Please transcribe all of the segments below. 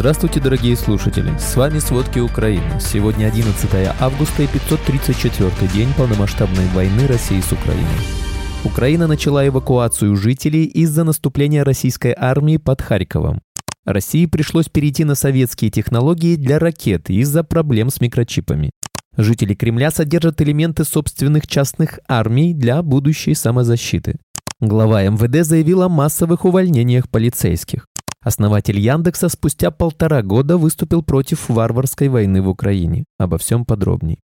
Здравствуйте, дорогие слушатели! С вами «Сводки Украины». Сегодня 11 августа и 534 день полномасштабной войны России с Украиной. Украина начала эвакуацию жителей из-за наступления российской армии под Харьковом. России пришлось перейти на советские технологии для ракет из-за проблем с микрочипами. Жители Кремля содержат элементы собственных частных армий для будущей самозащиты. Глава МВД заявил о массовых увольнениях полицейских. Основатель Яндекса спустя полтора года выступил против варварской войны в Украине. Обо всем подробней.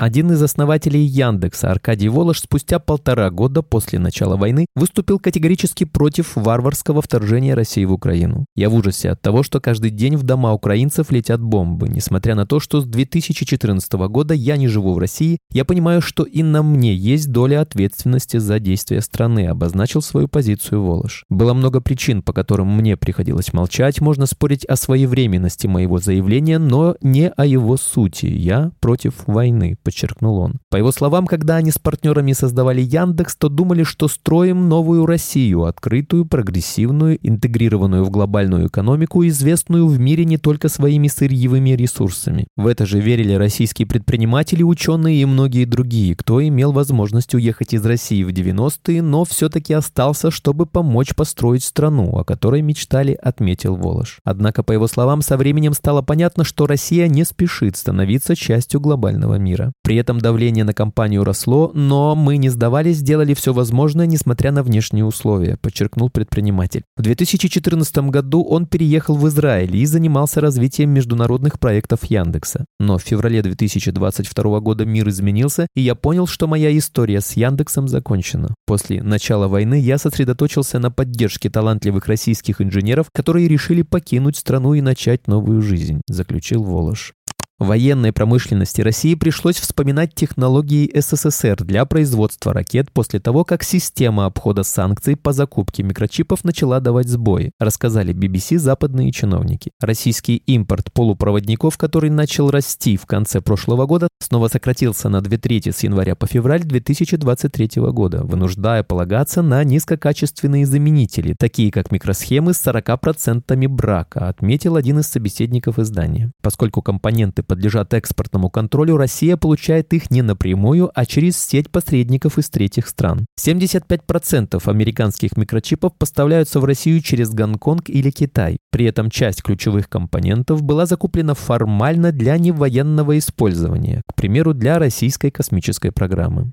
Один из основателей Яндекса, Аркадий Волош, спустя полтора года после начала войны выступил категорически против варварского вторжения России в Украину. Я в ужасе от того, что каждый день в дома украинцев летят бомбы. Несмотря на то, что с 2014 года я не живу в России, я понимаю, что и на мне есть доля ответственности за действия страны, обозначил свою позицию Волош. Было много причин, по которым мне приходилось молчать. Можно спорить о своевременности моего заявления, но не о его сути. Я против войны подчеркнул он. По его словам, когда они с партнерами создавали Яндекс, то думали, что строим новую Россию, открытую, прогрессивную, интегрированную в глобальную экономику, известную в мире не только своими сырьевыми ресурсами. В это же верили российские предприниматели, ученые и многие другие, кто имел возможность уехать из России в 90-е, но все-таки остался, чтобы помочь построить страну, о которой мечтали, отметил Волош. Однако, по его словам, со временем стало понятно, что Россия не спешит становиться частью глобального мира. При этом давление на компанию росло, но мы не сдавались, сделали все возможное, несмотря на внешние условия, подчеркнул предприниматель. В 2014 году он переехал в Израиль и занимался развитием международных проектов Яндекса. Но в феврале 2022 года мир изменился, и я понял, что моя история с Яндексом закончена. После начала войны я сосредоточился на поддержке талантливых российских инженеров, которые решили покинуть страну и начать новую жизнь, заключил Волош военной промышленности России пришлось вспоминать технологии СССР для производства ракет после того, как система обхода санкций по закупке микрочипов начала давать сбои, рассказали BBC западные чиновники. Российский импорт полупроводников, который начал расти в конце прошлого года, снова сократился на две трети с января по февраль 2023 года, вынуждая полагаться на низкокачественные заменители, такие как микросхемы с 40% брака, отметил один из собеседников издания. Поскольку компоненты подлежат экспортному контролю, Россия получает их не напрямую, а через сеть посредников из третьих стран. 75% американских микрочипов поставляются в Россию через Гонконг или Китай. При этом часть ключевых компонентов была закуплена формально для невоенного использования, к примеру, для российской космической программы.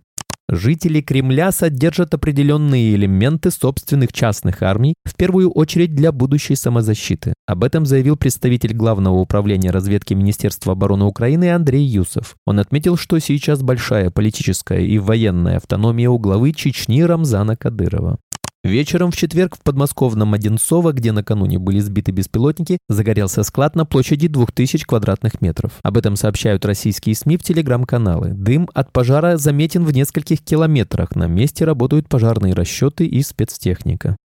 Жители Кремля содержат определенные элементы собственных частных армий, в первую очередь для будущей самозащиты. Об этом заявил представитель Главного управления разведки Министерства обороны Украины Андрей Юсов. Он отметил, что сейчас большая политическая и военная автономия у главы Чечни Рамзана Кадырова. Вечером в четверг в подмосковном Одинцово, где накануне были сбиты беспилотники, загорелся склад на площади 2000 квадратных метров. Об этом сообщают российские СМИ в телеграм-каналы. Дым от пожара заметен в нескольких километрах. На месте работают пожарные расчеты и спецтехника.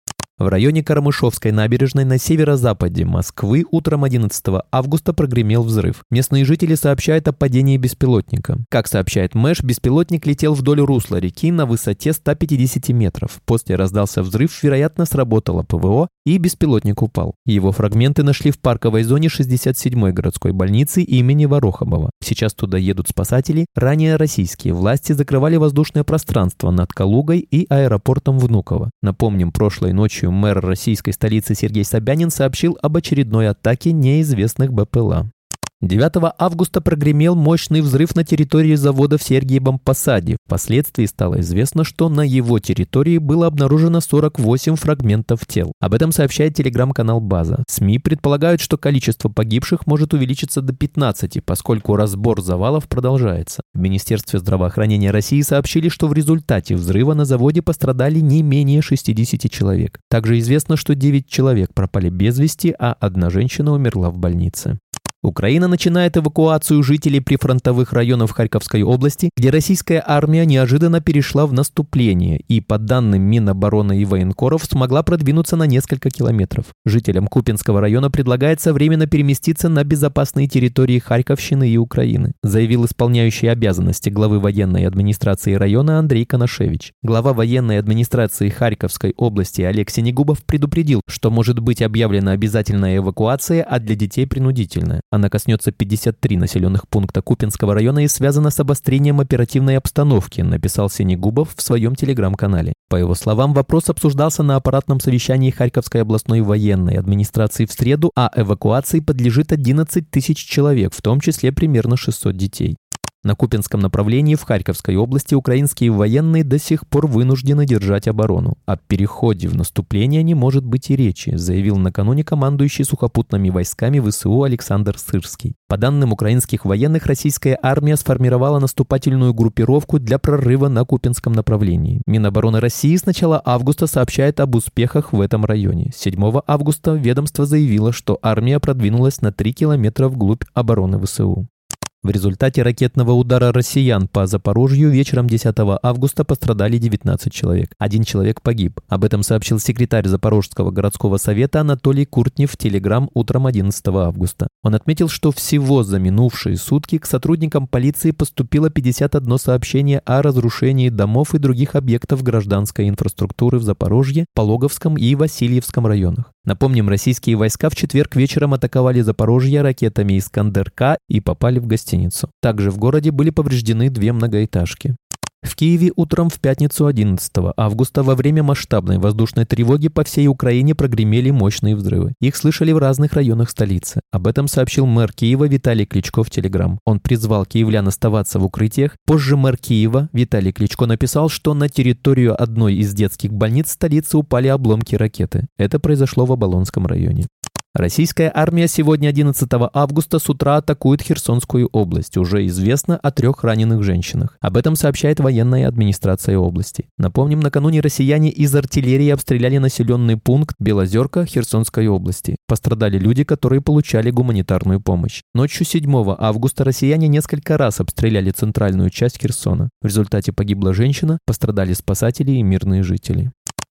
В районе Карамышовской набережной на северо-западе Москвы утром 11 августа прогремел взрыв. Местные жители сообщают о падении беспилотника. Как сообщает Мэш, беспилотник летел вдоль русла реки на высоте 150 метров. После раздался взрыв, вероятно, сработало ПВО, и беспилотник упал. Его фрагменты нашли в парковой зоне 67-й городской больницы имени Ворохобова. Сейчас туда едут спасатели. Ранее российские власти закрывали воздушное пространство над Калугой и аэропортом Внуково. Напомним, прошлой ночью мэр российской столицы Сергей Собянин сообщил об очередной атаке неизвестных БПЛА. 9 августа прогремел мощный взрыв на территории завода в Сергиевом Посаде. Впоследствии стало известно, что на его территории было обнаружено 48 фрагментов тел. Об этом сообщает телеграм-канал «База». СМИ предполагают, что количество погибших может увеличиться до 15, поскольку разбор завалов продолжается. В Министерстве здравоохранения России сообщили, что в результате взрыва на заводе пострадали не менее 60 человек. Также известно, что 9 человек пропали без вести, а одна женщина умерла в больнице. Украина начинает эвакуацию жителей прифронтовых районов Харьковской области, где российская армия неожиданно перешла в наступление и, по данным Минобороны и военкоров, смогла продвинуться на несколько километров. Жителям Купинского района предлагается временно переместиться на безопасные территории Харьковщины и Украины, заявил исполняющий обязанности главы военной администрации района Андрей Коношевич. Глава военной администрации Харьковской области Олег Синегубов предупредил, что может быть объявлена обязательная эвакуация, а для детей принудительная. Она коснется 53 населенных пункта Купинского района и связана с обострением оперативной обстановки, написал Синегубов в своем телеграм-канале. По его словам, вопрос обсуждался на аппаратном совещании Харьковской областной военной администрации в среду, а эвакуации подлежит 11 тысяч человек, в том числе примерно 600 детей. На Купинском направлении в Харьковской области украинские военные до сих пор вынуждены держать оборону. О переходе в наступление не может быть и речи, заявил накануне командующий сухопутными войсками ВСУ Александр Сырский. По данным украинских военных, российская армия сформировала наступательную группировку для прорыва на Купинском направлении. Минобороны России с начала августа сообщает об успехах в этом районе. 7 августа ведомство заявило, что армия продвинулась на 3 километра вглубь обороны ВСУ. В результате ракетного удара россиян по Запорожью вечером 10 августа пострадали 19 человек. Один человек погиб. Об этом сообщил секретарь Запорожского городского совета Анатолий Куртнев в Телеграм утром 11 августа. Он отметил, что всего за минувшие сутки к сотрудникам полиции поступило 51 сообщение о разрушении домов и других объектов гражданской инфраструктуры в Запорожье, Пологовском и Васильевском районах. Напомним, российские войска в четверг вечером атаковали Запорожье ракетами «Искандер-К» и попали в гостиницу. Также в городе были повреждены две многоэтажки. В Киеве утром в пятницу 11 августа во время масштабной воздушной тревоги по всей Украине прогремели мощные взрывы. Их слышали в разных районах столицы. Об этом сообщил мэр Киева Виталий Кличко в Телеграм. Он призвал киевлян оставаться в укрытиях. Позже мэр Киева Виталий Кличко написал, что на территорию одной из детских больниц столицы упали обломки ракеты. Это произошло в Оболонском районе. Российская армия сегодня 11 августа с утра атакует Херсонскую область. Уже известно о трех раненых женщинах. Об этом сообщает военная администрация области. Напомним, накануне россияне из артиллерии обстреляли населенный пункт Белозерка Херсонской области. Пострадали люди, которые получали гуманитарную помощь. Ночью 7 августа россияне несколько раз обстреляли центральную часть Херсона. В результате погибла женщина, пострадали спасатели и мирные жители.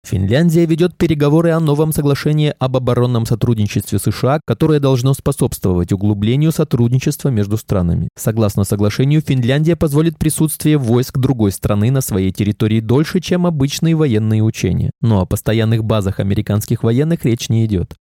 Финляндия ведет переговоры о новом соглашении об оборонном сотрудничестве США, которое должно способствовать углублению сотрудничества между странами. Согласно соглашению, Финляндия позволит присутствие войск другой страны на своей территории дольше, чем обычные военные учения. Но о постоянных базах американских военных речь не идет.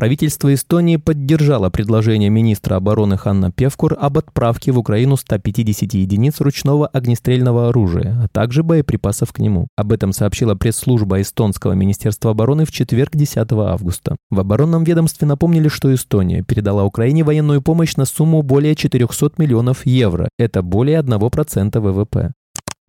Правительство Эстонии поддержало предложение министра обороны Ханна Певкур об отправке в Украину 150 единиц ручного огнестрельного оружия, а также боеприпасов к нему. Об этом сообщила пресс-служба Эстонского министерства обороны в четверг 10 августа. В оборонном ведомстве напомнили, что Эстония передала Украине военную помощь на сумму более 400 миллионов евро. Это более 1% ВВП.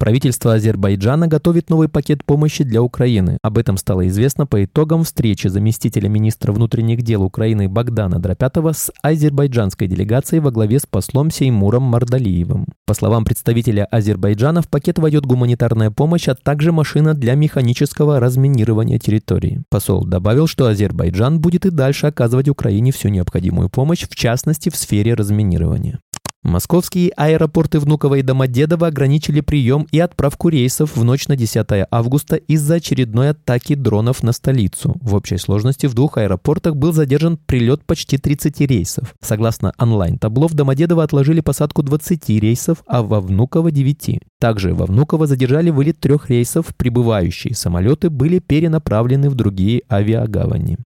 Правительство Азербайджана готовит новый пакет помощи для Украины. Об этом стало известно по итогам встречи заместителя министра внутренних дел Украины Богдана Дропятова с азербайджанской делегацией во главе с послом Сеймуром Мардалиевым. По словам представителя Азербайджана, в пакет войдет гуманитарная помощь, а также машина для механического разминирования территории. Посол добавил, что Азербайджан будет и дальше оказывать Украине всю необходимую помощь, в частности в сфере разминирования. Московские аэропорты Внуково и Домодедово ограничили прием и отправку рейсов в ночь на 10 августа из-за очередной атаки дронов на столицу. В общей сложности в двух аэропортах был задержан прилет почти 30 рейсов. Согласно онлайн-табло, в Домодедово отложили посадку 20 рейсов, а во Внуково 9. Также во Внуково задержали вылет трех рейсов, прибывающие самолеты были перенаправлены в другие авиагавани.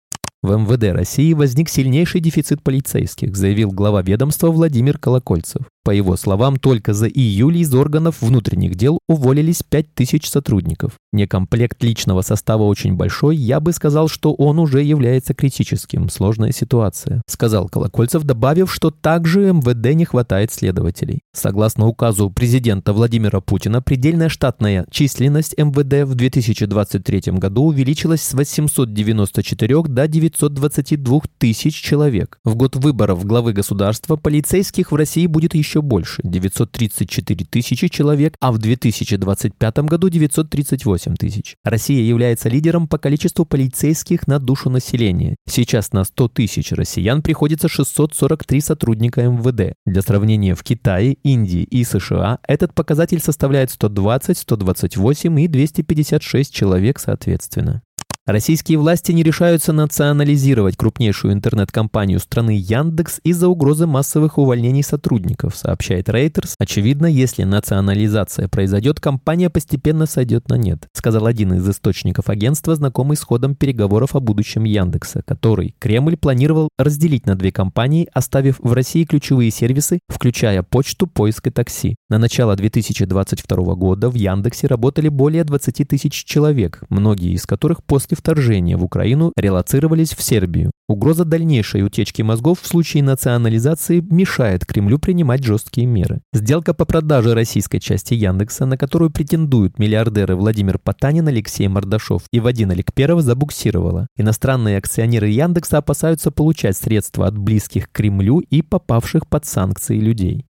В МВД России возник сильнейший дефицит полицейских, заявил глава ведомства Владимир Колокольцев. По его словам, только за июль из органов внутренних дел уволились 5000 сотрудников. Некомплект личного состава очень большой, я бы сказал, что он уже является критическим. Сложная ситуация. Сказал Колокольцев, добавив, что также МВД не хватает следователей. Согласно указу президента Владимира Путина, предельная штатная численность МВД в 2023 году увеличилась с 894 до 922 тысяч человек. В год выборов главы государства полицейских в России будет еще еще больше – 934 тысячи человек, а в 2025 году 938 тысяч. Россия является лидером по количеству полицейских на душу населения. Сейчас на 100 тысяч россиян приходится 643 сотрудника МВД. Для сравнения, в Китае, Индии и США этот показатель составляет 120, 128 и 256 человек соответственно. Российские власти не решаются национализировать крупнейшую интернет-компанию страны Яндекс из-за угрозы массовых увольнений сотрудников, сообщает Reuters. Очевидно, если национализация произойдет, компания постепенно сойдет на нет, сказал один из источников агентства, знакомый с ходом переговоров о будущем Яндекса, который Кремль планировал разделить на две компании, оставив в России ключевые сервисы, включая почту, поиск и такси. На начало 2022 года в Яндексе работали более 20 тысяч человек, многие из которых после после вторжения в Украину релацировались в Сербию. Угроза дальнейшей утечки мозгов в случае национализации мешает Кремлю принимать жесткие меры. Сделка по продаже российской части Яндекса, на которую претендуют миллиардеры Владимир Потанин, Алексей Мордашов и Вадим Аликперов, забуксировала. Иностранные акционеры Яндекса опасаются получать средства от близких к Кремлю и попавших под санкции людей.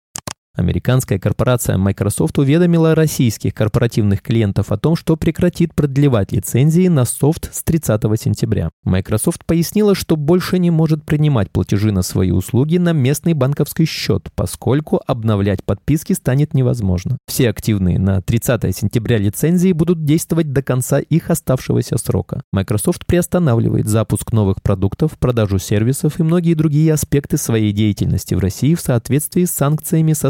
Американская корпорация Microsoft уведомила российских корпоративных клиентов о том, что прекратит продлевать лицензии на софт с 30 сентября. Microsoft пояснила, что больше не может принимать платежи на свои услуги на местный банковский счет, поскольку обновлять подписки станет невозможно. Все активные на 30 сентября лицензии будут действовать до конца их оставшегося срока. Microsoft приостанавливает запуск новых продуктов, продажу сервисов и многие другие аспекты своей деятельности в России в соответствии с санкциями со